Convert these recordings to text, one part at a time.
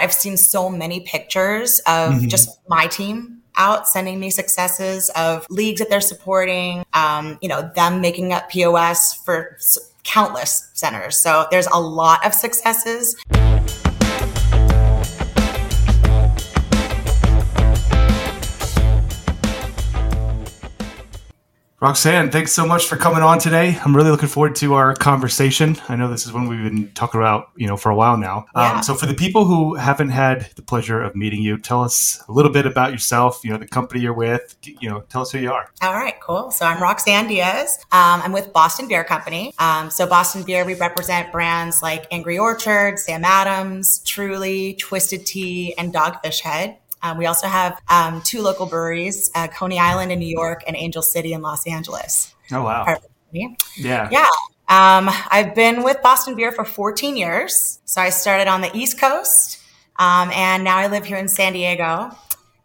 I've seen so many pictures of mm-hmm. just my team out sending me successes of leagues that they're supporting, um, you know, them making up POS for countless centers. So there's a lot of successes. Roxann, thanks so much for coming on today. I'm really looking forward to our conversation. I know this is one we've been talking about, you know, for a while now. Um, yeah. Um, so for the people who haven't had the pleasure of meeting you, tell us a little bit about yourself, you know, the company you're with, you know, tell us who you are. All right, cool. So I'm Roxann Diaz. Um, I'm with Boston Beer Company. Um, so Boston Beer, we represent brands like Angry Orchard, Sam Adams, Truly, Twisted Tea, and Dogfish Head. Um, we also have um, two local breweries, uh, Coney Island in New York and Angel City in Los Angeles. Oh, wow. Yeah. Yeah. Um, I've been with Boston Beer for 14 years. So I started on the East Coast um, and now I live here in San Diego.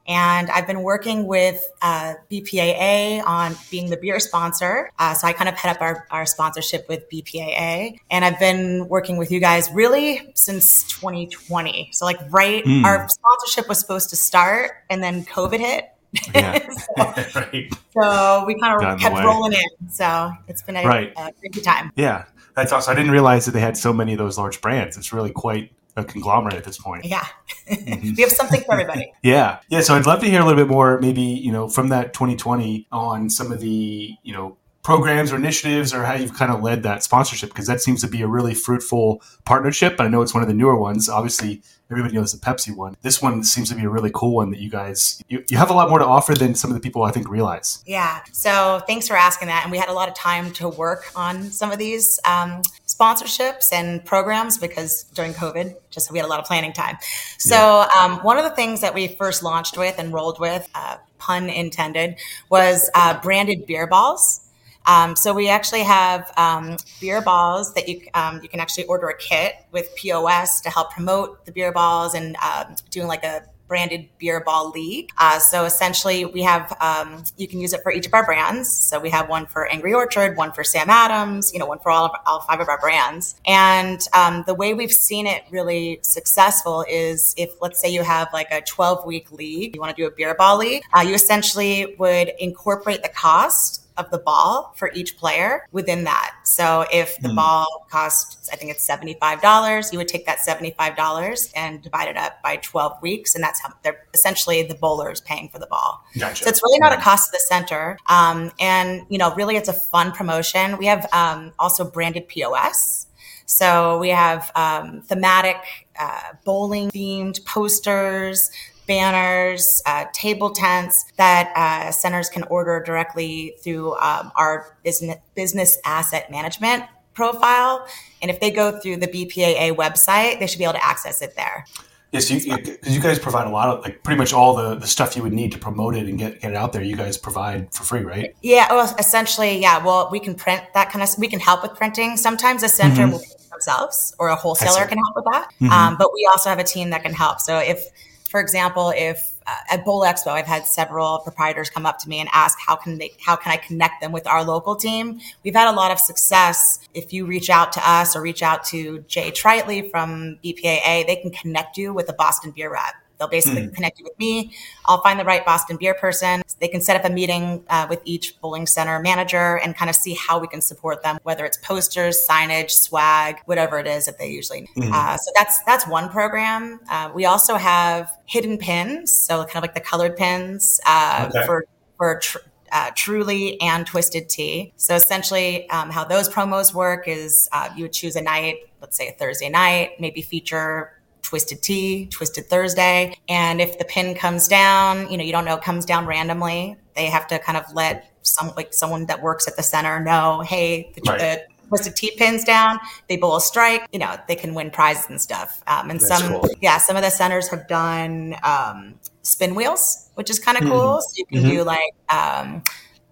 And I've been working with uh, BPAA on being the beer sponsor. Uh, so I kind of head up our, our sponsorship with BPAA. And I've been working with you guys really since 2020. So, like, right, mm. our sponsorship was supposed to start and then COVID hit. Yeah. so, right. so, we kind of kept rolling in. So it's been a, right. a good time. Yeah. That's awesome. I didn't realize that they had so many of those large brands. It's really quite a conglomerate at this point. Yeah. Mm-hmm. we have something for everybody. yeah. Yeah. So I'd love to hear a little bit more, maybe, you know, from that 2020 on some of the, you know, programs or initiatives or how you've kind of led that sponsorship because that seems to be a really fruitful partnership. I know it's one of the newer ones. Obviously, everybody knows the Pepsi one. This one seems to be a really cool one that you guys you, you have a lot more to offer than some of the people I think realize. Yeah. So thanks for asking that. And we had a lot of time to work on some of these um, sponsorships and programs because during COVID, just we had a lot of planning time. So yeah. um, one of the things that we first launched with and rolled with, uh, pun intended, was uh, branded beer balls. Um, so we actually have um, beer balls that you um, you can actually order a kit with POS to help promote the beer balls and um, doing like a branded beer ball league. Uh, so essentially, we have um, you can use it for each of our brands. So we have one for Angry Orchard, one for Sam Adams, you know, one for all of all five of our brands. And um, the way we've seen it really successful is if let's say you have like a 12 week league, you want to do a beer ball league, uh, you essentially would incorporate the cost of the ball for each player within that. So if the mm. ball costs, I think it's $75, you would take that $75 and divide it up by 12 weeks. And that's how they're essentially the bowler is paying for the ball. Gotcha. So it's really not a cost to the center. Um, and, you know, really it's a fun promotion. We have um, also branded POS. So we have um, thematic uh, bowling themed posters, banners, uh, table tents that uh, centers can order directly through um, our business, business asset management profile. And if they go through the BPAA website, they should be able to access it there. Yes, you, you, you, guys provide a lot of like pretty much all the, the stuff you would need to promote it and get, get it out there. You guys provide for free, right? Yeah, well, essentially, yeah. Well, we can print that kind of. We can help with printing. Sometimes a center mm-hmm. will themselves, or a wholesaler can help with that. Mm-hmm. Um, but we also have a team that can help. So if for example, if uh, at Bowl Expo, I've had several proprietors come up to me and ask how can they, how can I connect them with our local team? We've had a lot of success. If you reach out to us or reach out to Jay Tritley from BPAA, they can connect you with a Boston Beer rep. They'll basically mm. connect you with me. I'll find the right Boston beer person. They can set up a meeting uh, with each bowling center manager and kind of see how we can support them, whether it's posters, signage, swag, whatever it is that they usually need. Mm. Uh, so that's that's one program. Uh, we also have hidden pins, so kind of like the colored pins uh, okay. for for. Tr- uh, Truly and Twisted Tea. So essentially, um, how those promos work is uh, you would choose a night, let's say a Thursday night, maybe feature Twisted Tea, Twisted Thursday. And if the pin comes down, you know, you don't know it comes down randomly. They have to kind of let some like someone that works at the center know, hey, the, right. the Twisted Tea pins down, they bowl a strike, you know, they can win prizes and stuff. Um, and That's some, cool. yeah, some of the centers have done um, spin wheels, which is kind of mm-hmm. cool. So you can mm-hmm. do like, um,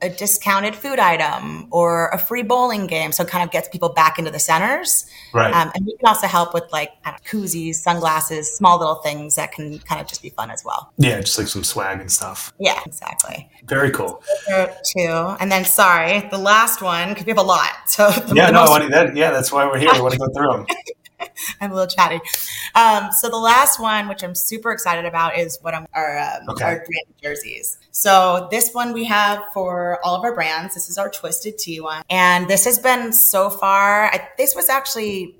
a discounted food item or a free bowling game. So it kind of gets people back into the centers. Right. Um, and we can also help with like know, koozies, sunglasses, small little things that can kind of just be fun as well. Yeah, just like some swag and stuff. Yeah, exactly. Very cool. Two. And then, sorry, the last one, because we have a lot. So yeah, no, most- that, yeah, that's why we're here. We want to go through them. I'm a little chatty. Um, so the last one, which I'm super excited about, is what I'm our um, okay. our brand jerseys. So this one we have for all of our brands. This is our Twisted Tea one, and this has been so far. I, this was actually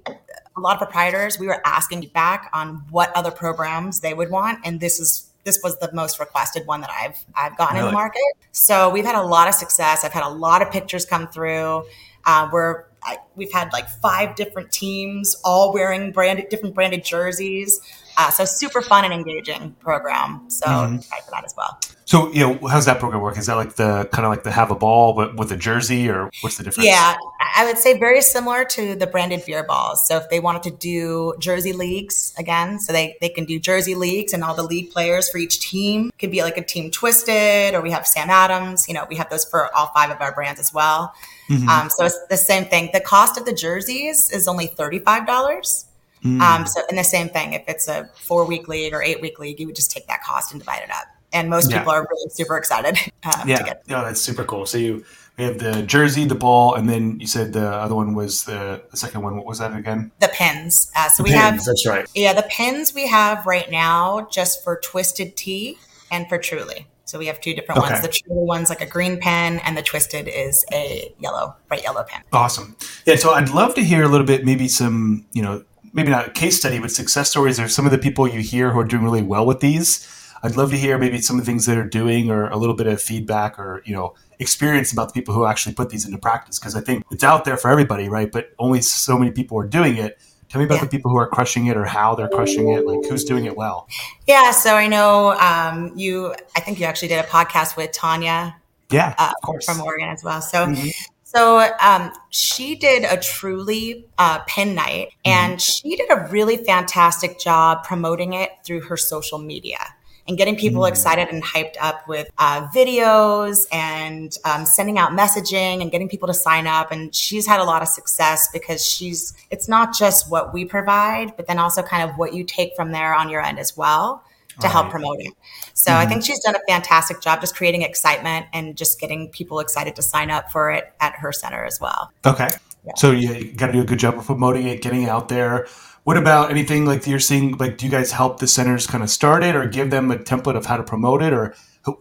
a lot of proprietors. We were asking back on what other programs they would want, and this is this was the most requested one that I've I've gotten really? in the market. So we've had a lot of success. I've had a lot of pictures come through. Uh, we're I, we've had like five different teams all wearing branded different branded jerseys. Uh, so super fun and engaging program. So mm-hmm. excited for that as well. So, you know, how's that program work? Is that like the kind of like the have a ball but with a jersey or what's the difference? Yeah, I would say very similar to the branded beer balls. So if they wanted to do jersey leagues again, so they, they can do jersey leagues and all the league players for each team could be like a team twisted or we have Sam Adams, you know, we have those for all five of our brands as well. Mm-hmm. Um, so it's the same thing. The cost of the jerseys is only $35. Mm. Um, so, in the same thing, if it's a four week league or eight week league, you would just take that cost and divide it up. And most yeah. people are really super excited. Um, yeah, yeah, that's super cool. So you we have the jersey, the ball, and then you said the other one was the, the second one. What was that again? The pins. Uh, so the we pins, have that's right. Yeah, the pins we have right now just for Twisted Tea and for Truly. So we have two different okay. ones. The Truly one's like a green pen, and the Twisted is a yellow, bright yellow pen. Awesome. Yeah. So I'd love to hear a little bit, maybe some, you know, maybe not a case study, but success stories or some of the people you hear who are doing really well with these. I'd love to hear maybe some of the things that are doing or a little bit of feedback or, you know, experience about the people who actually put these into practice. Because I think it's out there for everybody, right? But only so many people are doing it. Tell me about yeah. the people who are crushing it or how they're crushing it, like who's doing it well. Yeah. So I know um, you, I think you actually did a podcast with Tanya. Yeah, uh, of course. From Oregon as well. So mm-hmm. So um, she did a truly uh, pin night, mm-hmm. and she did a really fantastic job promoting it through her social media and getting people mm. excited and hyped up with uh, videos and um, sending out messaging and getting people to sign up. And she's had a lot of success because she's, it's not just what we provide, but then also kind of what you take from there on your end as well to help promote it. So mm-hmm. I think she's done a fantastic job just creating excitement and just getting people excited to sign up for it at her center as well. Okay. Yeah. So you got to do a good job of promoting it, getting out there. What about anything like you're seeing? Like, do you guys help the centers kind of start it, or give them a template of how to promote it, or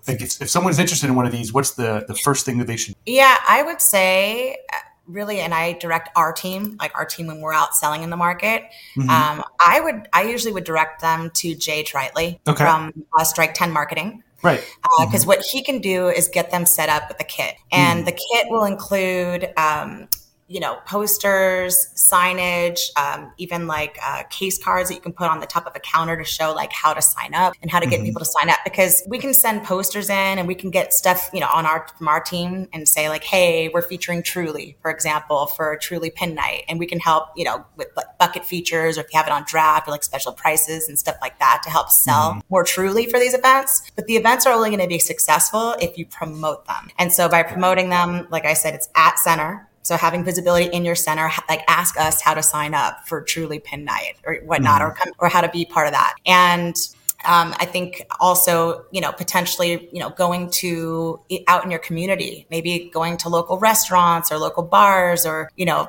like if, if someone's interested in one of these, what's the the first thing that they should? Yeah, I would say really, and I direct our team, like our team when we're out selling in the market. Mm-hmm. Um, I would, I usually would direct them to Jay Tritley okay. from uh, Strike Ten Marketing. Right. Because uh, mm-hmm. what he can do is get them set up with a kit, and mm-hmm. the kit will include um, you know, posters, signage, um, even like uh, case cards that you can put on the top of a counter to show like how to sign up and how to get mm-hmm. people to sign up. Because we can send posters in and we can get stuff, you know, on our from our team and say like, hey, we're featuring Truly, for example, for Truly Pin Night, and we can help, you know, with like bucket features or if you have it on draft or like special prices and stuff like that to help sell mm-hmm. more Truly for these events. But the events are only going to be successful if you promote them. And so by promoting them, like I said, it's at center so having visibility in your center, like ask us how to sign up for Truly Pin Night or whatnot, mm-hmm. or come, or how to be part of that. And um, I think also, you know, potentially, you know, going to out in your community, maybe going to local restaurants or local bars or, you know,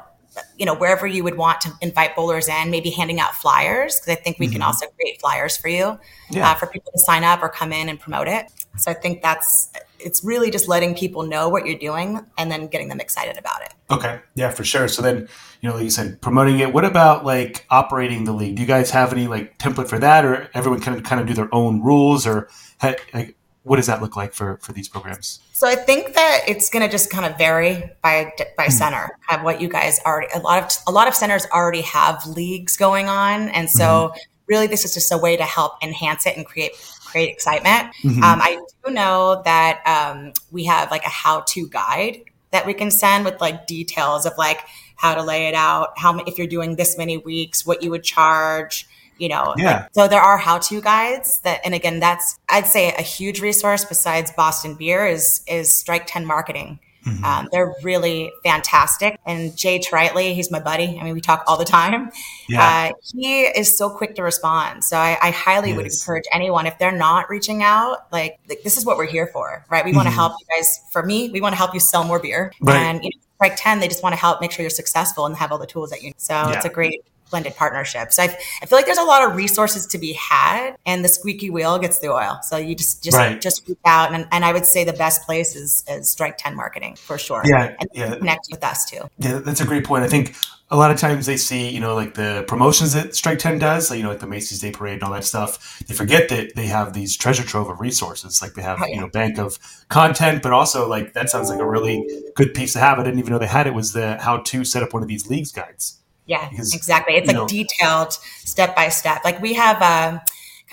you know, wherever you would want to invite bowlers in, maybe handing out flyers because I think we mm-hmm. can also create flyers for you yeah. uh, for people to sign up or come in and promote it. So I think that's it's really just letting people know what you're doing and then getting them excited about it. Okay, yeah, for sure. So then, you know, like you said, promoting it. What about like operating the league? Do you guys have any like template for that, or everyone can kind of do their own rules, or like, what does that look like for for these programs? So I think that it's going to just kind of vary by by mm-hmm. center. Of what you guys already a lot of a lot of centers already have leagues going on, and so. Mm-hmm. Really, this is just a way to help enhance it and create create excitement. Mm-hmm. Um, I do know that um, we have like a how-to guide that we can send with like details of like how to lay it out, how if you're doing this many weeks, what you would charge, you know. Yeah. So there are how-to guides that, and again, that's I'd say a huge resource besides Boston Beer is is Strike Ten Marketing. Mm-hmm. Um, they're really fantastic. And Jay Tritley, he's my buddy. I mean, we talk all the time. Yeah. Uh, he is so quick to respond. So I, I highly yes. would encourage anyone, if they're not reaching out, like, like this is what we're here for, right? We mm-hmm. want to help you guys. For me, we want to help you sell more beer. Right. And, you know, Strike 10, they just want to help make sure you're successful and have all the tools that you need. So yeah. it's a great blended partnerships. I, I feel like there's a lot of resources to be had and the squeaky wheel gets the oil. So you just, just, right. just reach out. And, and I would say the best place is, is Strike 10 marketing for sure. Yeah. And yeah. connect with us too. Yeah. That's a great point. I think a lot of times they see, you know, like the promotions that Strike 10 does, like, you know, like the Macy's Day Parade and all that stuff. They forget that they have these treasure trove of resources. Like they have, oh, yeah. you know, bank of content, but also like that sounds like a really good piece to have. I didn't even know they had it was the how to set up one of these leagues guides. Yeah, because, exactly. It's like know, detailed step by step. Like we have, a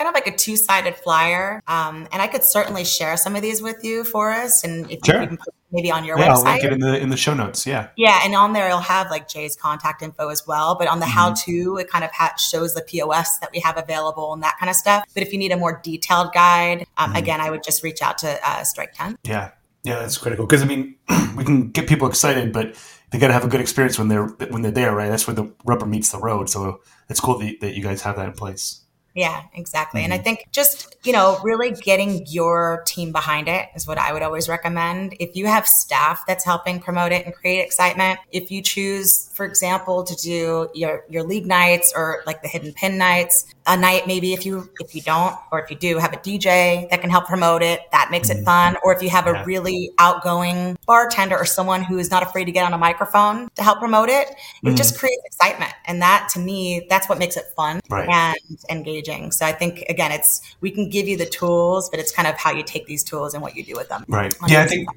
kind of like a two sided flyer. Um, and I could certainly share some of these with you, Forrest, and if sure. you can put maybe on your yeah, website. I'll link it in the in the show notes. Yeah, yeah, and on there it'll have like Jay's contact info as well. But on the mm-hmm. how to, it kind of ha- shows the POS that we have available and that kind of stuff. But if you need a more detailed guide, um, mm-hmm. again, I would just reach out to uh, Strike Ten. Yeah, yeah, that's critical because I mean, we can get people excited, but they got to have a good experience when they're when they're there, right? That's where the rubber meets the road. So it's cool that, that you guys have that in place. Yeah, exactly. Mm-hmm. And I mm-hmm. think just, you know, really getting your team behind it is what I would always recommend. If you have staff that's helping promote it and create excitement, if you choose, for example, to do your, your league nights or like the hidden pin nights, a night maybe if you if you don't or if you do have a DJ that can help promote it, that makes it mm-hmm. fun. Or if you have a really outgoing bartender or someone who is not afraid to get on a microphone to help promote it, it just creates excitement. And that to me, that's what makes it fun right. and engaging engaging. So I think again, it's we can give you the tools, but it's kind of how you take these tools and what you do with them. Right. Yeah, I think.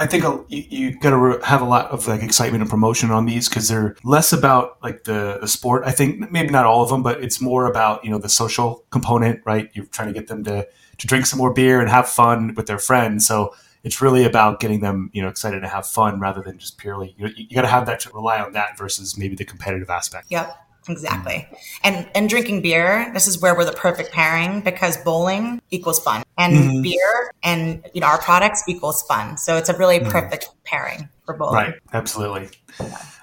I think you, got to have a lot of like excitement and promotion on these because they're less about like the, the sport. I think maybe not all of them, but it's more about you know the social component, right? You're trying to get them to to drink some more beer and have fun with their friends. So it's really about getting them you know excited to have fun rather than just purely you, you got to have that to rely on that versus maybe the competitive aspect. Yep. Exactly. And and drinking beer, this is where we're the perfect pairing because bowling equals fun. And mm-hmm. beer and you know our products equals fun. So it's a really mm-hmm. perfect pairing for bowling. Right. Absolutely.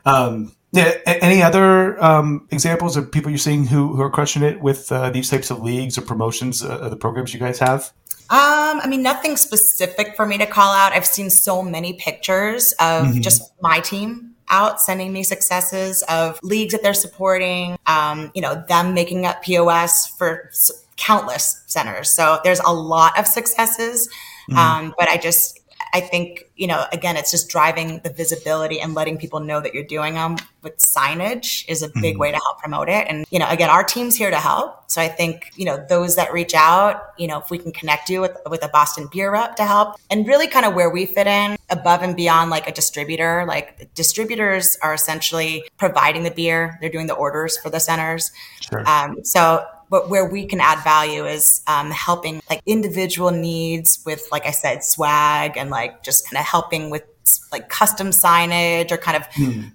Um, yeah. Any other um, examples of people you're seeing who, who are crushing it with uh, these types of leagues or promotions, uh, the programs you guys have? Um, I mean, nothing specific for me to call out. I've seen so many pictures of mm-hmm. just my team out sending me successes of leagues that they're supporting, um, you know, them making up POS for countless centers. So there's a lot of successes. Mm-hmm. Um, but I just, I think, you know, again, it's just driving the visibility and letting people know that you're doing them with signage is a big mm-hmm. way to help promote it. And, you know, again, our team's here to help. So I think, you know, those that reach out, you know, if we can connect you with, with a Boston beer rep to help and really kind of where we fit in above and beyond like a distributor, like distributors are essentially providing the beer. They're doing the orders for the centers. Sure. Um, so but where we can add value is um, helping like individual needs with like i said swag and like just kind of helping with like custom signage or kind of mm.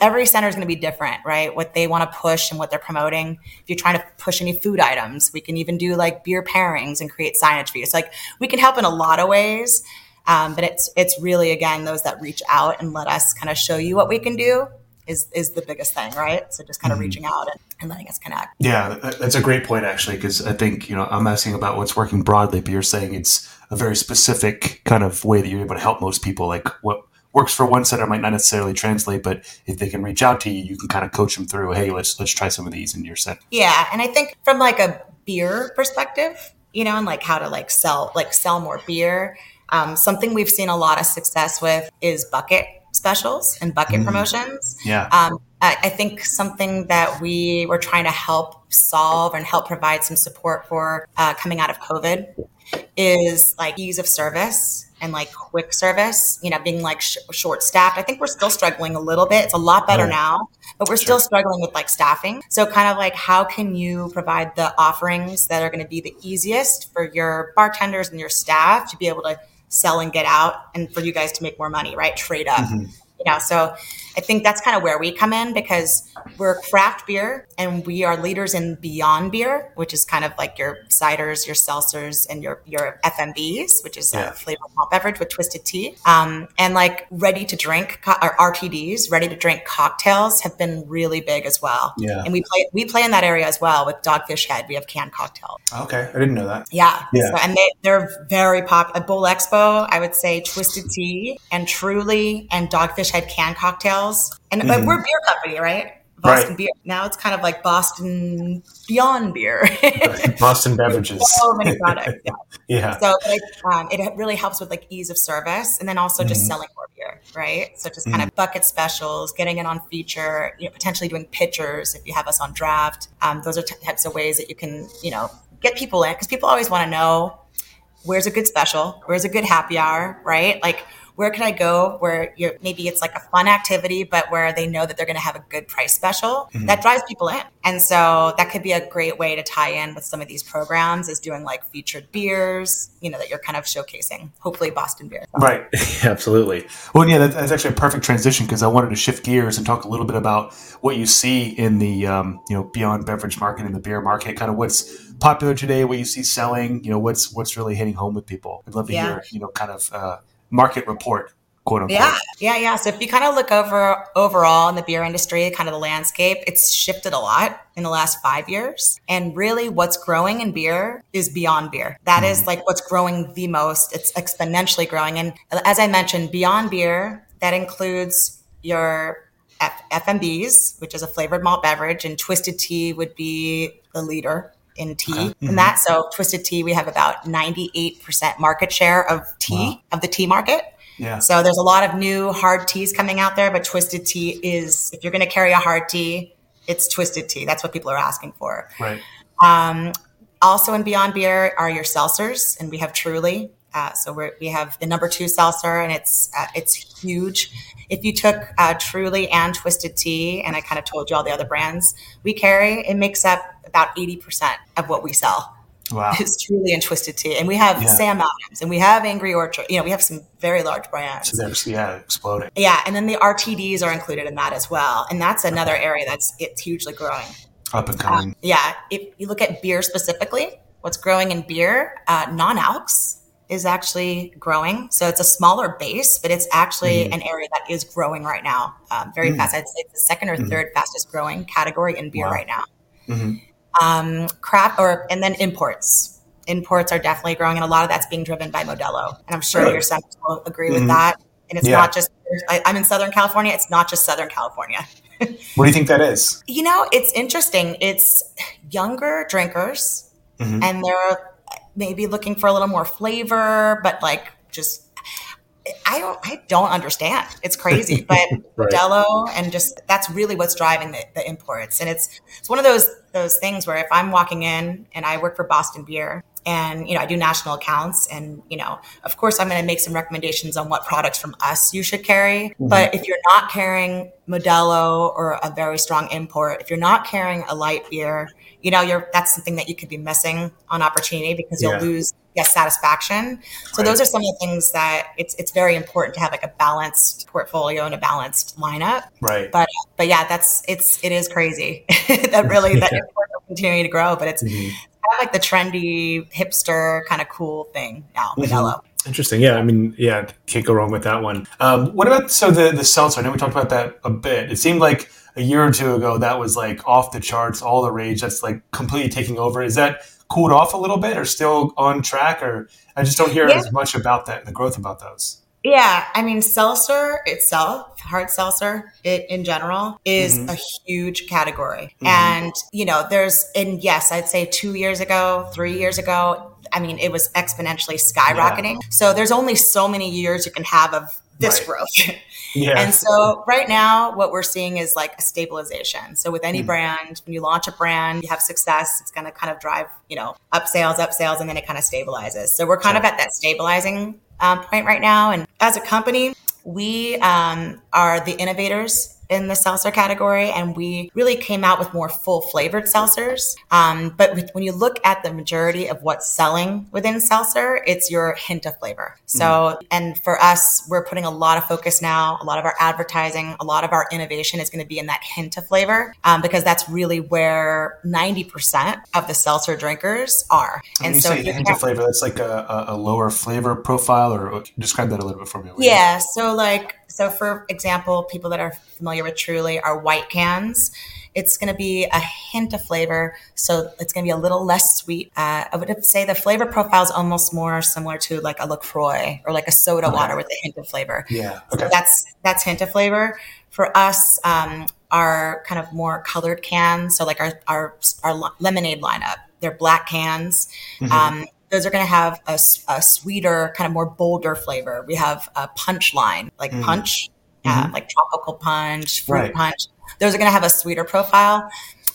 every center is going to be different right what they want to push and what they're promoting if you're trying to push any food items we can even do like beer pairings and create signage for you so like we can help in a lot of ways um, but it's it's really again those that reach out and let us kind of show you what we can do is is the biggest thing, right? So just kind of mm-hmm. reaching out and, and, letting us connect. Yeah, that's a great point actually, because I think you know I'm asking about what's working broadly, but you're saying it's a very specific kind of way that you're able to help most people. Like what works for one center might not necessarily translate, but if they can reach out to you, you can kind of coach them through. Hey, let's let's try some of these in your set. Yeah, and I think from like a beer perspective, you know, and like how to like sell like sell more beer. Um, something we've seen a lot of success with is bucket specials and bucket mm. promotions. Yeah. Um, I, think something that we were trying to help solve and help provide some support for uh, coming out of COVID is like ease of service and like quick service, you know, being like sh- short staffed. I think we're still struggling a little bit. It's a lot better right. now, but we're sure. still struggling with like staffing. So kind of like how can you provide the offerings that are going to be the easiest for your bartenders and your staff to be able to sell and get out and for you guys to make more money, right? Trade up. Mm-hmm. You know, so I think that's kind of where we come in because we're craft beer and we are leaders in beyond beer, which is kind of like your ciders, your seltzers, and your your FMBs, which is yeah. a flavor malt beverage with twisted tea. Um, and like ready to drink co- or RTDs, ready to drink cocktails, have been really big as well. Yeah, and we play we play in that area as well with Dogfish Head. We have canned cocktails. Okay, I didn't know that. Yeah, yeah, so, and they they're very popular. At Bowl Expo, I would say Twisted Tea and Truly and Dogfish Head canned cocktails. And mm-hmm. we're a beer company, right? Boston right. beer. Now it's kind of like Boston Beyond beer. Boston beverages. So many products. Yeah. yeah. So it, um, it really helps with like ease of service and then also just mm-hmm. selling more beer, right? So just kind mm-hmm. of bucket specials, getting it on feature, you know, potentially doing pitchers if you have us on draft. Um, those are t- types of ways that you can, you know, get people in because people always want to know where's a good special, where's a good happy hour, right? Like where can I go where you're maybe it's like a fun activity, but where they know that they're going to have a good price special mm-hmm. that drives people in. And so that could be a great way to tie in with some of these programs is doing like featured beers, you know, that you're kind of showcasing, hopefully Boston beer. Right. Absolutely. Well, yeah, that's actually a perfect transition because I wanted to shift gears and talk a little bit about what you see in the, um, you know, beyond beverage market and the beer market, kind of what's popular today, what you see selling, you know, what's, what's really hitting home with people. I'd love to yeah. hear, you know, kind of, uh, market report quote unquote. Yeah, yeah, yeah. So if you kind of look over overall in the beer industry, kind of the landscape, it's shifted a lot in the last five years. And really, what's growing in beer is beyond beer. That mm. is like what's growing the most. It's exponentially growing. And as I mentioned, beyond beer that includes your F- FMBs, which is a flavored malt beverage, and twisted tea would be the leader in tea okay. mm-hmm. and that. So Twisted Tea, we have about 98% market share of tea, wow. of the tea market. Yeah. So there's a lot of new hard teas coming out there, but Twisted Tea is, if you're going to carry a hard tea, it's Twisted Tea. That's what people are asking for. Right. Um, also in Beyond Beer are your seltzers, and we have Truly. Uh, so we we have the number two seltzer, and it's uh, it's huge. If you took uh, Truly and Twisted Tea, and I kind of told you all the other brands we carry, it makes up about 80% of what we sell. Wow. It's truly and twisted tea. And we have yeah. Sam Adams and we have Angry Orchard. You know, we have some very large brands. So there's, yeah, exploding. Yeah. And then the RTDs are included in that as well. And that's another area that's it's hugely growing. Up and coming. Uh, yeah. If you look at beer specifically, what's growing in beer, uh, non alcs is actually growing. So it's a smaller base, but it's actually mm-hmm. an area that is growing right now um, very mm-hmm. fast. I'd say it's the second or mm-hmm. third fastest growing category in beer wow. right now. Mm-hmm um, craft or and then imports. Imports are definitely growing, and a lot of that's being driven by Modelo. And I'm sure your son will agree mm-hmm. with that. And it's yeah. not just I, I'm in Southern California. It's not just Southern California. what do you think that is? You know, it's interesting. It's younger drinkers, mm-hmm. and they're maybe looking for a little more flavor, but like just I don't I don't understand. It's crazy, but right. Modelo and just that's really what's driving the, the, imports. And it's it's one of those those things where if I'm walking in and I work for Boston Beer and you know I do national accounts and you know of course I'm going to make some recommendations on what products from us you should carry. Mm-hmm. But if you're not carrying Modelo or a very strong import, if you're not carrying a light beer, you know you're that's something that you could be missing on opportunity because you'll yeah. lose yes satisfaction. So right. those are some of the things that it's it's very important to have like a balanced portfolio and a balanced lineup. Right. But but yeah, that's it's it is crazy that really that yeah. will continue to grow, but it's mm-hmm. Kind of like the trendy hipster kind of cool thing now, mm Interesting. Yeah. I mean, yeah, can't go wrong with that one. Um, what about so the the seltzer? I know we talked about that a bit. It seemed like a year or two ago that was like off the charts, all the rage. That's like completely taking over. Is that cooled off a little bit or still on track or I just don't hear yeah. as much about that the growth about those. Yeah, I mean seltzer itself, hard seltzer it, in general is mm-hmm. a huge category. Mm-hmm. And you know, there's and yes, I'd say 2 years ago, 3 years ago, I mean, it was exponentially skyrocketing. Yeah. So there's only so many years you can have of this right. growth. Yeah. And so right now, what we're seeing is like a stabilization. So with any mm. brand, when you launch a brand, you have success, it's going to kind of drive, you know, up sales, up sales, and then it kind of stabilizes. So we're kind sure. of at that stabilizing um, point right now. And as a company, we um, are the innovators in the seltzer category, and we really came out with more full flavored seltzers. Um, but when you look at the majority of what's selling within seltzer, it's your hint of flavor. So, mm. and for us, we're putting a lot of focus now, a lot of our advertising, a lot of our innovation is going to be in that hint of flavor um, because that's really where 90% of the seltzer drinkers are. And, and so, you say hint of flavor, that's like a, a, lower flavor profile, or describe that a little bit for me. Yeah. So, like, so, for example, people that are familiar with Truly are white cans. It's going to be a hint of flavor, so it's going to be a little less sweet. Uh, I would say the flavor profile is almost more similar to like a LaCroix or like a soda okay. water with a hint of flavor. Yeah, okay. So that's that's hint of flavor. For us, um, our kind of more colored cans. So like our our, our lemonade lineup, they're black cans. Mm-hmm. Um, those are going to have a, a, sweeter, kind of more bolder flavor. We have a punch line, like mm-hmm. punch, mm-hmm. like tropical punch, fruit right. punch. Those are going to have a sweeter profile.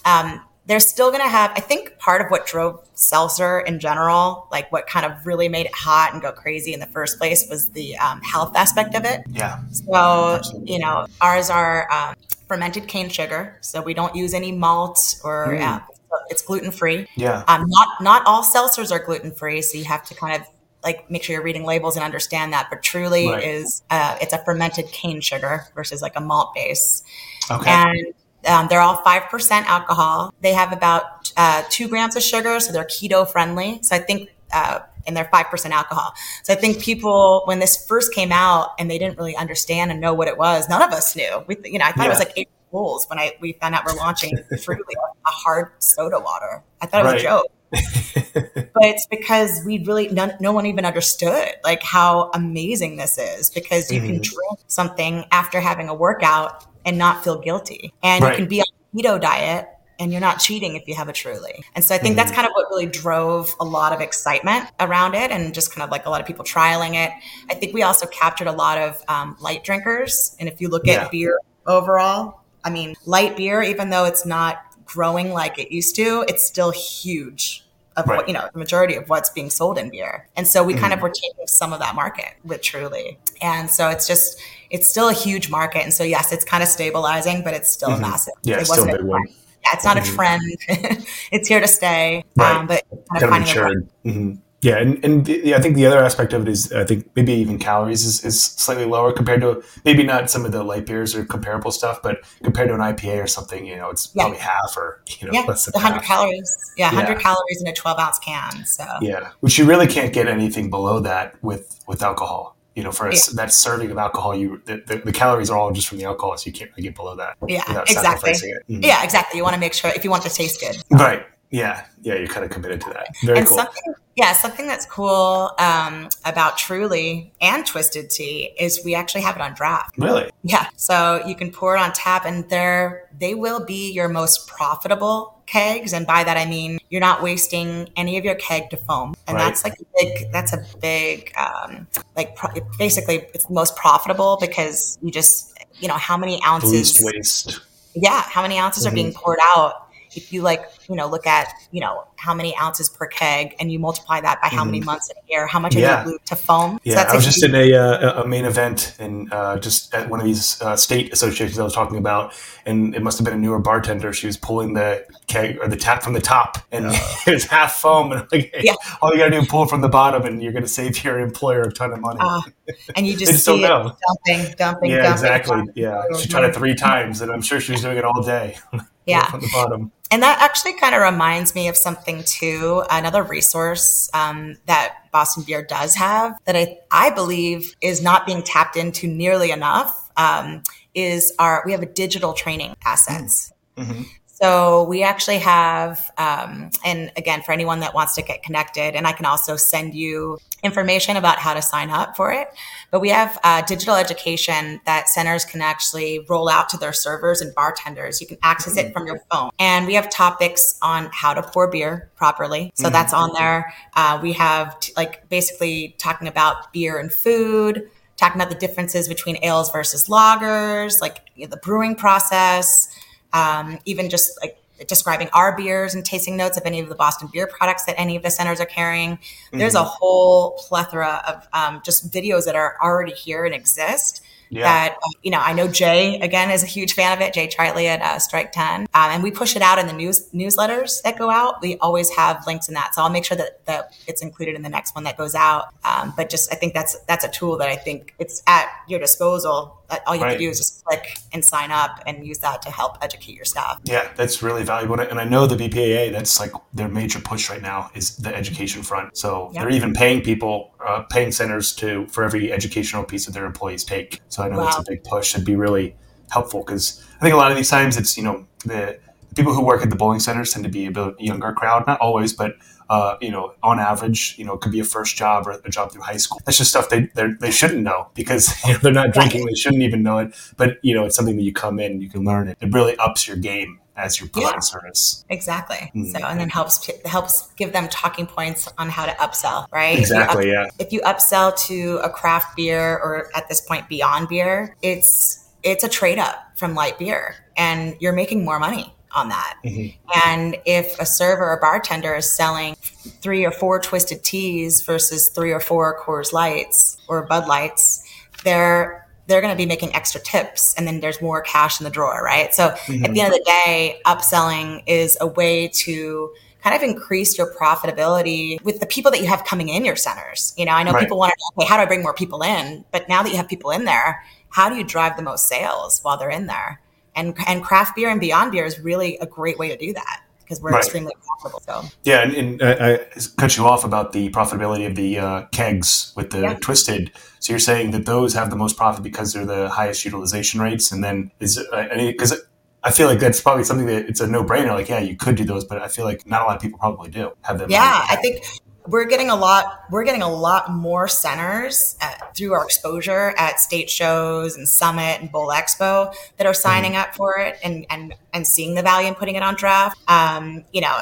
Um, they're still going to have, I think part of what drove seltzer in general, like what kind of really made it hot and go crazy in the first place was the um, health aspect of it. Yeah. So, Absolutely. you know, ours are um, fermented cane sugar. So we don't use any malt or mm. uh, it's gluten free. Yeah. Um, not, not all seltzers are gluten free. So you have to kind of like make sure you're reading labels and understand that. But truly right. is, uh, it's a fermented cane sugar versus like a malt base. Okay. And um, they're all 5% alcohol. They have about uh, two grams of sugar, so they're keto friendly. So I think, uh, and they're 5% alcohol. So I think people, when this first came out and they didn't really understand and know what it was, none of us knew. We, you know, I thought yeah. it was like eight bulls when I we found out we're launching Truly, a hard soda water. I thought it was right. a joke. it's because we really no, no, one even understood like how amazing this is because you mm-hmm. can drink something after having a workout and not feel guilty. And right. you can be on a keto diet and you're not cheating if you have a truly. And so I think mm-hmm. that's kind of what really drove a lot of excitement around it and just kind of like a lot of people trialing it. I think we also captured a lot of um, light drinkers. And if you look yeah. at beer overall, I mean, light beer, even though it's not growing like it used to, it's still huge of right. what you know the majority of what's being sold in beer and so we mm kind of mm-hmm. were taking some of that market with truly and so it's just it's still a huge market and so yes it's kind of stabilizing but it's still mm-hmm. massive yeah it still a big one yeah it's not mm-hmm. a trend it's here to stay right. um, but kind of finding mm-hmm. Yeah, and, and the, I think the other aspect of it is I think maybe even calories is, is slightly lower compared to maybe not some of the light beers or comparable stuff, but compared to an IPA or something, you know, it's yeah. probably half or you know yeah, less than 100 half. calories. Yeah, 100 yeah. calories in a 12 ounce can. So yeah, which you really can't get anything below that with with alcohol. You know, for a, yeah. that serving of alcohol, you the, the, the, calories are all just from the alcohol, so you can't really get below that. Yeah, exactly. Mm-hmm. Yeah, exactly. You want to make sure if you want to taste good. Right. Yeah, yeah, you're kind of committed to that. Very and cool. Something, yeah, something that's cool um, about Truly and Twisted Tea is we actually have it on draft. Really? Yeah. So you can pour it on tap, and they're they will be your most profitable kegs, and by that I mean you're not wasting any of your keg to foam, and right. that's like a big. That's a big um, like pro- basically it's most profitable because you just you know how many ounces least waste. Yeah, how many ounces mm-hmm. are being poured out if you like, you know, look at, you know, how many ounces per keg and you multiply that by how mm. many mm-hmm. months in a year, how much yeah. are you to foam? Yeah, so I was just in a, uh, a main event and uh, just at one of these uh, state associations I was talking about, and it must have been a newer bartender. She was pulling the keg or the tap from the top, and it was half foam. And like, hey, yeah. all you got to do is pull from the bottom, and you're going to save your employer a ton of money. Uh, and you just, just see it know. dumping, dumping, yeah, dumping, exactly. Dumping. Yeah, she tried it three times, and I'm sure she was doing it all day. Yeah, from the bottom. And that actually kind of reminds me of something too. Another resource um, that Boston Beer does have that I, I believe is not being tapped into nearly enough um, is our we have a digital training assets. Mm-hmm. So we actually have, um, and again, for anyone that wants to get connected, and I can also send you information about how to sign up for it. But we have uh, digital education that centers can actually roll out to their servers and bartenders. You can access it from your phone. And we have topics on how to pour beer properly. So mm-hmm. that's on there. Uh, we have t- like basically talking about beer and food, talking about the differences between ales versus lagers, like you know, the brewing process um, even just like describing our beers and tasting notes of any of the Boston beer products that any of the centers are carrying. Mm-hmm. There's a whole plethora of um, just videos that are already here and exist yeah. that uh, you know i know jay again is a huge fan of it jay Tritley at uh, strike 10 um, and we push it out in the news newsletters that go out we always have links in that so i'll make sure that, that it's included in the next one that goes out um, but just i think that's that's a tool that i think it's at your disposal all you right. have to do is just click and sign up and use that to help educate your staff yeah that's really valuable and i know the bpaa that's like their major push right now is the education front so they're even paying people uh, paying centers to for every educational piece that their employees take so I know wow. that's a big push. It'd be really helpful because I think a lot of these times it's you know the people who work at the bowling centers tend to be a bit younger crowd, not always, but uh, you know, on average, you know, it could be a first job or a job through high school. That's just stuff they they shouldn't know because you know, they're not drinking. They shouldn't even know it. But you know, it's something that you come in, you can learn it. It really ups your game as you're providing yeah, service. Exactly. Mm-hmm. So, and then helps helps give them talking points on how to upsell, right? Exactly. If up, yeah. If you upsell to a craft beer or at this point beyond beer, it's it's a trade up from light beer, and you're making more money on that. Mm-hmm. And if a server or bartender is selling three or four twisted teas versus three or four Coors Lights or Bud Lights, they're they're going to be making extra tips and then there's more cash in the drawer, right? So mm-hmm. at the end of the day, upselling is a way to kind of increase your profitability with the people that you have coming in your centers. You know, I know right. people want to know, okay, how do I bring more people in? But now that you have people in there, how do you drive the most sales while they're in there? And and craft beer and beyond beer is really a great way to do that because we're right. extremely profitable. So yeah, and, and uh, I cut you off about the profitability of the uh, kegs with the yeah. twisted. So you're saying that those have the most profit because they're the highest utilization rates, and then is because. Uh, I feel like that's probably something that it's a no brainer. Like, yeah, you could do those, but I feel like not a lot of people probably do have them. Yeah, I think we're getting a lot we're getting a lot more centers at, through our exposure at state shows and summit and bowl expo that are signing mm-hmm. up for it and and and seeing the value in putting it on draft um, you know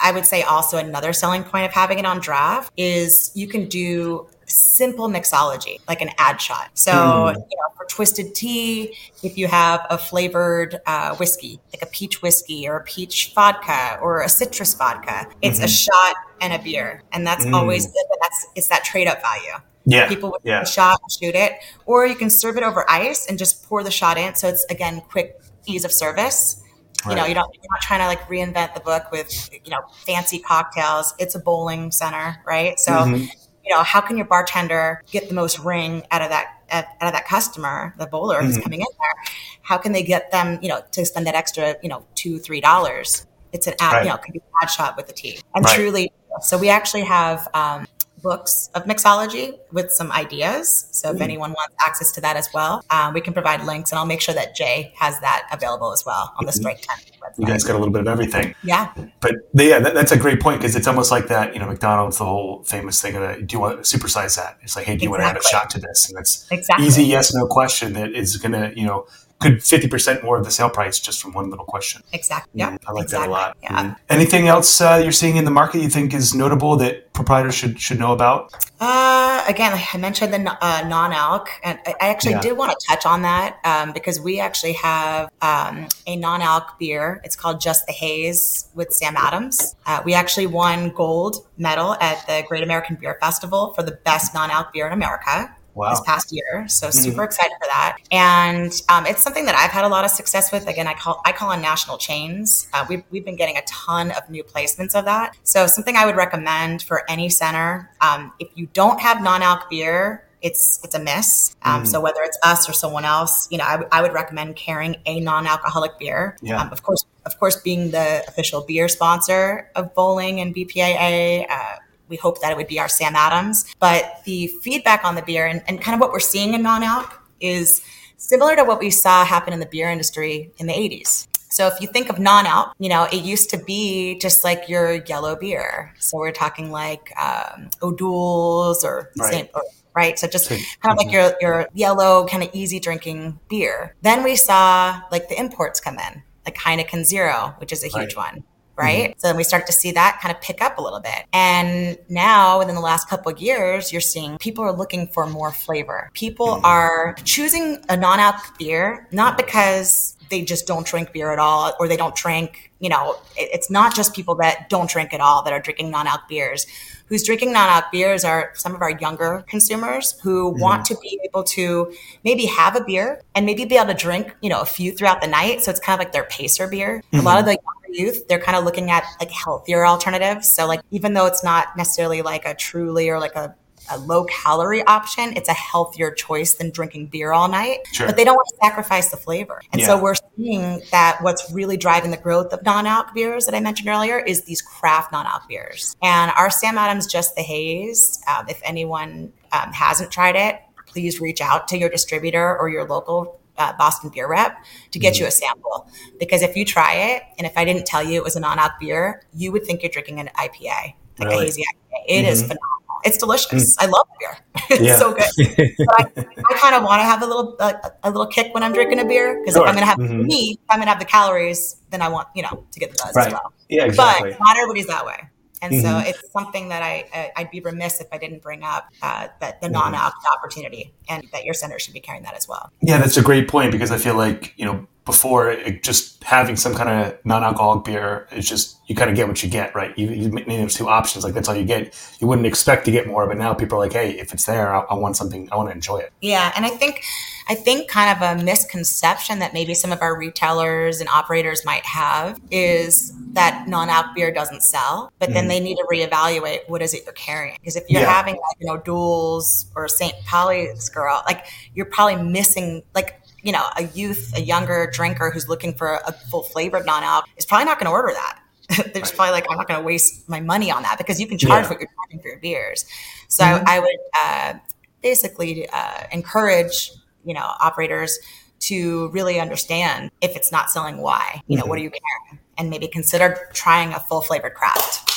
i would say also another selling point of having it on draft is you can do simple mixology, like an ad shot. So, mm. you know, for twisted tea, if you have a flavored uh, whiskey, like a peach whiskey or a peach vodka or a citrus vodka, it's mm-hmm. a shot and a beer, and that's mm. always that's it's that trade up value. Yeah, people would yeah. shot and shoot it, or you can serve it over ice and just pour the shot in. So it's again quick ease of service. Right. You know, you don't you're not trying to like reinvent the book with you know fancy cocktails. It's a bowling center, right? So mm-hmm you know, how can your bartender get the most ring out of that out of that customer, the bowler mm-hmm. who's coming in there? How can they get them, you know, to spend that extra, you know, two three dollars? It's an ad, right. you know, could be an ad shot with the tea, and right. truly. So we actually have um, books of mixology with some ideas. So if mm. anyone wants access to that as well, uh, we can provide links, and I'll make sure that Jay has that available as well on the Strike Ten website. You guys got a little bit of everything. Yeah. But yeah, that, that's a great point because it's almost like that. You know, McDonald's the whole famous thing of do you want to supersize that? It's like, hey, do you exactly. want to add a shot to this? And that's exactly. easy yes no question that is going to you know could 50% more of the sale price just from one little question. Exactly. Yeah. Mm, I like exactly. that a lot. Yeah. Mm. Anything else uh, you're seeing in the market you think is notable that proprietors should should know about? Uh, again, I mentioned the uh, non-alc, and I actually yeah. did want to touch on that um, because we actually have um, a non-alc beer. It's called Just the Haze with Sam Adams. Uh, we actually won gold medal at the Great American Beer Festival for the best non-alc beer in America wow. this past year. So mm-hmm. super excited for that. And um, it's something that I've had a lot of success with. Again, I call I call on national chains. Uh, we've we've been getting a ton of new placements of that. So something I would recommend for any center. Um, if you don't have non-alc beer, it's it's a miss. Um, mm. So whether it's us or someone else, you know, I, w- I would recommend carrying a non-alcoholic beer. Yeah. Um, of course, of course, being the official beer sponsor of bowling and BPAA, uh, we hope that it would be our Sam Adams. But the feedback on the beer and, and kind of what we're seeing in non-alc is similar to what we saw happen in the beer industry in the 80s. So if you think of non-alc, you know, it used to be just like your yellow beer. So we're talking like um, O'Doul's or, right. Or right? So just kind of like your your yellow, kind of easy drinking beer. Then we saw like the imports come in, like Heineken Zero, which is a huge right. one right? Mm-hmm. So then we start to see that kind of pick up a little bit. And now within the last couple of years, you're seeing people are looking for more flavor. People mm-hmm. are choosing a non-alc beer not because they just don't drink beer at all or they don't drink, you know, it's not just people that don't drink at all that are drinking non-alc beers. Who's drinking non-alc beers are some of our younger consumers who mm-hmm. want to be able to maybe have a beer and maybe be able to drink, you know, a few throughout the night. So it's kind of like their pacer beer. A lot of the youth, they're kind of looking at like healthier alternatives. So like even though it's not necessarily like a truly or like a a low calorie option, it's a healthier choice than drinking beer all night. Sure. But they don't want to sacrifice the flavor. And yeah. so we're seeing that what's really driving the growth of non-alc beers that I mentioned earlier is these craft non-alc beers. And our Sam Adams Just the Haze, um, if anyone um, hasn't tried it, please reach out to your distributor or your local uh, Boston Beer Rep to get mm-hmm. you a sample. Because if you try it, and if I didn't tell you it was a non-alc beer, you would think you're drinking an IPA, like really? a hazy IPA. It mm-hmm. is phenomenal. It's delicious. Mm. I love beer. it's yeah. so good. I, I kind of want to have a little uh, a little kick when I'm drinking a beer because sure. if I'm going to have mm-hmm. me, I'm going to have the calories. Then I want you know to get the buzz right. as well. Yeah, exactly. But not everybody's that way. And mm-hmm. so it's something that I, I'd be remiss if I didn't bring up uh, that the mm-hmm. non-alc opportunity and that your center should be carrying that as well. Yeah, that's a great point because I feel like, you know, before it, just having some kind of non-alcoholic beer it's just you kind of get what you get right you, you those two options like that's all you get you wouldn't expect to get more but now people are like hey if it's there I, I want something i want to enjoy it yeah and i think i think kind of a misconception that maybe some of our retailers and operators might have is that non-alc beer doesn't sell but mm then they need to reevaluate what is it you're carrying because if you're yeah. having like you know duels or st pauli's girl like you're probably missing like you know, a youth, a younger drinker who's looking for a full flavored non-alc is probably not going to order that. They're just probably like, I'm not going to waste my money on that because you can charge yeah. what you're charging for your beers. So mm-hmm. I, I, would uh, basically uh, encourage, you know, operators to really understand if it's not selling, why. You know, mm-hmm. what are you carrying? And maybe consider trying a full flavored craft.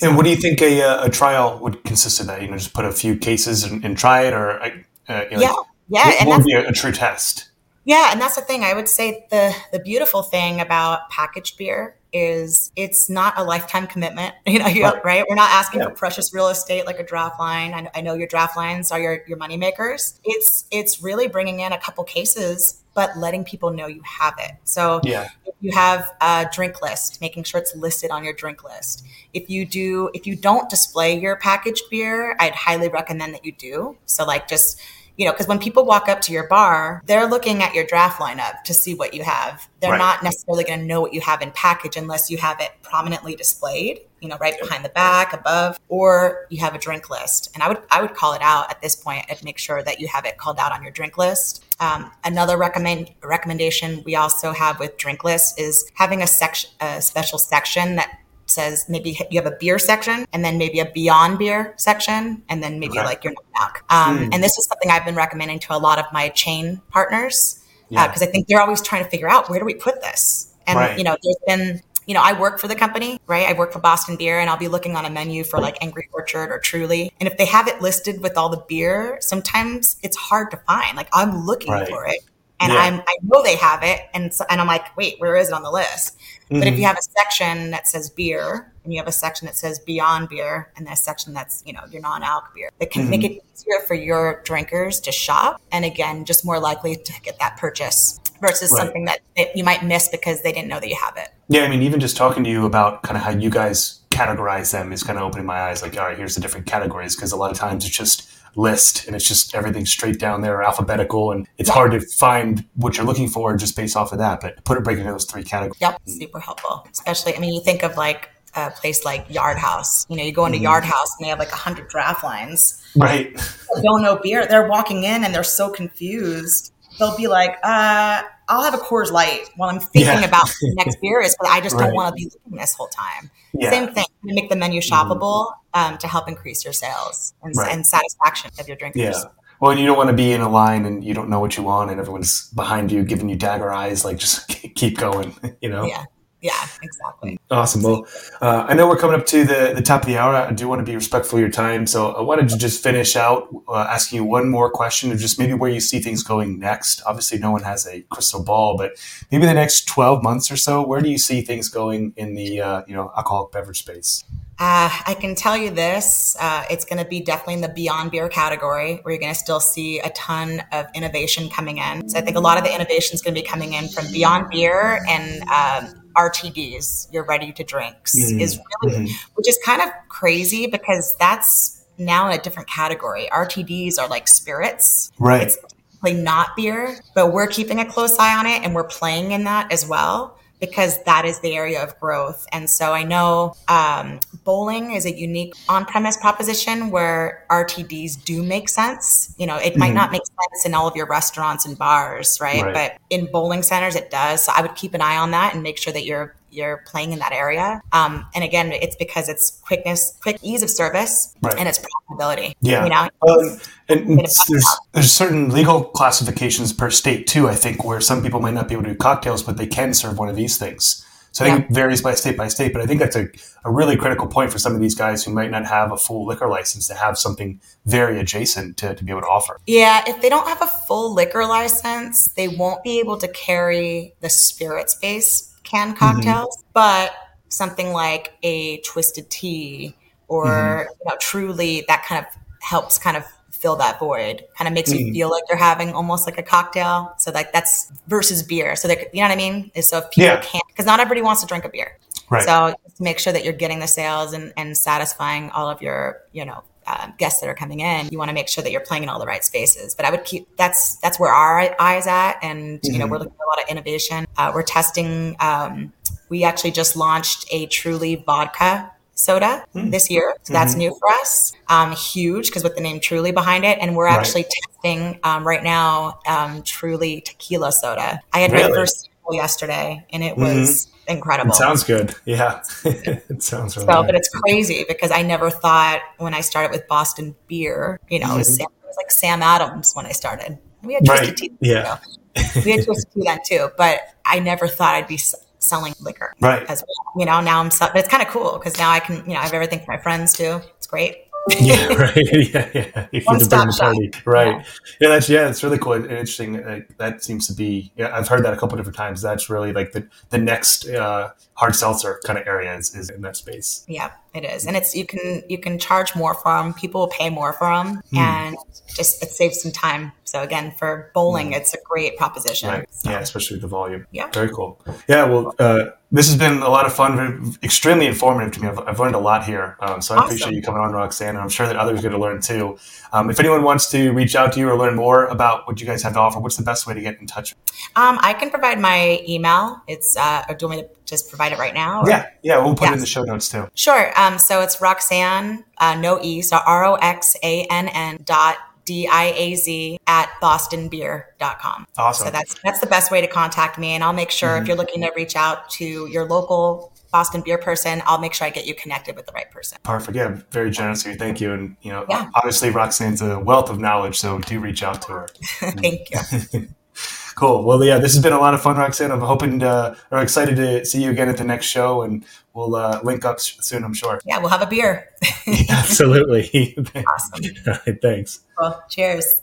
And what do you think a, uh, a trial would consist of? That you know, just put a few cases and, and try it, or uh, you know, yeah, yeah, it and won't be a, a true test. Yeah, and that's the thing. I would say the the beautiful thing about packaged beer is it's not a lifetime commitment. You know, right? right? We're not asking yeah. for precious real estate like a draft line. I, I, know your draft lines are your your money makers. It's it's really bringing in a couple cases, but letting people know you have it. So yeah. if you have a drink list, making sure it's listed on your drink list. If you do, if you don't display your packaged beer, I'd highly recommend that you do. So like just you know, because when people walk up to your bar, they're looking at your draft lineup to see what you have. They're right. not necessarily going to know what you have in package unless you have it prominently displayed, you know, right behind the back, above, or you have a drink list. And I would I would call it out at this point and make sure that you have it called out on your drink list. Um, another recommend recommendation we also have with drink lists is having a section, a special section that says maybe you have a beer section and then maybe a beyond beer section and then maybe okay. like your back. Um, mm. And this is something I've been recommending to a lot of my chain partners because uh, I think they're always trying to figure out where do we put this. And right. you know, there's been you know, I work for the company, right? I work for Boston Beer and I'll be looking on a menu for like Angry Orchard or Truly. And if they have it listed with all the beer, sometimes it's hard to find. Like I'm looking right. for it and yeah. I'm I know they have it, and so, and I'm like, wait, where is it on the list? Mm-hmm. But if you mm-hmm. have a section that says beer, and you have a section that says beyond beer, and a section that's you know your non-alc beer, it can mm-hmm. make it easier for your drinkers to shop, and again, just more likely to get that purchase versus right. something that you might miss because they didn't know that you have it. Yeah, I mean, even just talking to you about kind of how you guys categorize them is kind of opening my eyes. Like, all right, here's the different categories because a lot of times it's just list and it's just everything straight down there alphabetical and it's hard to find what you're looking for just based off of that but put it break into those three categories yep super helpful especially i mean you think of like a place like Yard House. You know, you go into mm-hmm. Yard House and they have like a hundred draft lines. Right. don't know beer. They're walking in and they're so confused. They'll be like, uh, I'll have a Coors Light while I'm thinking yeah. about the next beer is, but I just right. don't want to be looking this whole time. Yeah. Same thing. Make the menu mm-hmm. shoppable um, to help increase your sales and, right. and satisfaction of your drinkers. Yeah. Well, you don't want to be in a line and you don't know what you want, and everyone's behind you giving you dagger eyes. Like, just keep going. You know. Yeah. Yeah, exactly. Awesome. Well, uh, I know we're coming up to the, the top of the hour. I do want to be respectful of your time. So I wanted to just finish out uh, asking you one more question of just maybe where you see things going next. Obviously, no one has a crystal ball, but maybe the next 12 months or so, where do you see things going in the uh, you know alcoholic beverage space? Uh, I can tell you this uh, it's going to be definitely in the beyond beer category where you're going to still see a ton of innovation coming in. So I think a lot of the innovation is going to be coming in from beyond beer and um, RTDs, your ready to drinks, mm-hmm. is really, mm-hmm. which is kind of crazy because that's now in a different category. RTDs are like spirits. Right. It's not beer, but we're keeping a close eye on it and we're playing in that as well because that is the area of growth. And so I know um, bowling is a unique on premise proposition where RTDs do make sense. You know, it mm-hmm. might not make sense in all of your restaurants and bars, right? right? But in bowling centers, it does. So I would keep an eye on that and make sure that you're you're playing in that area. Um, and again, it's because it's quickness, quick ease of service, right. and it's profitability. Yeah, you know. Um, and, there's there's certain legal classifications per state too. I think where some people might not be able to do cocktails, but they can serve one of these things. So I think yeah. it varies by state by state, but I think that's a, a really critical point for some of these guys who might not have a full liquor license to have something very adjacent to, to be able to offer. Yeah, if they don't have a full liquor license, they won't be able to carry the spirits based canned mm-hmm. cocktails, mm-hmm. but something like a twisted tea or mm-hmm. you know, truly that kind of helps kind of fill that void. Kind of makes mm. you feel like you're having almost like a cocktail. So like that's versus beer. So that you know what I mean? So if people yeah. can't, because not everybody wants to drink a beer. Right. So make sure that you're getting the sales and, and satisfying all of your you know uh, guests that are coming in. You want to make sure that you're playing in all the right spaces. But I would keep that's that's where our eyes at, and mm-hmm. you know mm-hmm. we're looking at a lot of innovation. Uh, we're testing. Um, we actually just launched a truly vodka soda mm. this year. So that's mm-hmm. new for us. Um, huge because with the name Truly behind it. And we're right. actually testing um, right now um, Truly tequila soda. I had really? my first sample yesterday and it was mm-hmm. Incredible. It sounds good. Yeah. it sounds really so, good. But it's crazy because I never thought when I started with Boston beer, you know, mm-hmm. it, was Sam, it, was like Sam Adams when I started. We had Twisted right. Tea. Yeah. we had Twisted Tea then too, but I never thought I'd be selling liquor right as well. You know, now I'm, but it's kind of cool because now I can, you know, I have everything for my friends too. It's great. yeah, right. Yeah, yeah. You One stop party. Right. Yeah. yeah. that's yeah, it's really cool and interesting. Uh, that seems to be. Yeah, I've heard that a couple of different times. That's really like the the next uh, hard seltzer kind of area is, is in that space. Yeah, it is, and it's you can you can charge more for them. People will pay more for them, mm. and just it saves some time. So again, for bowling, it's a great proposition. Right. So. Yeah, especially with the volume. Yeah, very cool. Yeah, well. Uh, this has been a lot of fun, extremely informative to me. I've, I've learned a lot here. Um, so I awesome. appreciate you coming on, Roxann. And I'm sure that others are going to learn too. Um, if anyone wants to reach out to you or learn more about what you guys have to offer, what's the best way to get in touch? Um, I can provide my email. It's, uh, do you want me to just provide it right now? Or? Yeah. Yeah. We'll put yes. it in the show notes too. Sure. Um, so it's Roxann, uh, no E, so R O X A N N dot D-I-A-Z at bostonbeer.com. Awesome. So that's that's the best way to contact me. And I'll make sure mm-hmm. if you're looking to reach out to your local Boston beer person, I'll make sure I get you connected with the right person. Perfect. Yeah, very generous of you. Thank you. And you know, yeah. obviously Roxann's a wealth of knowledge, so do reach out to her. Thank you. cool. Well, yeah, this has been a lot of fun, Roxann. I'm hoping to, or excited to see you again at the next show, and we'll uh, link up soon. I'm sure. Yeah, we'll have a beer. Absolutely. awesome. All right, thanks. Well, cheers.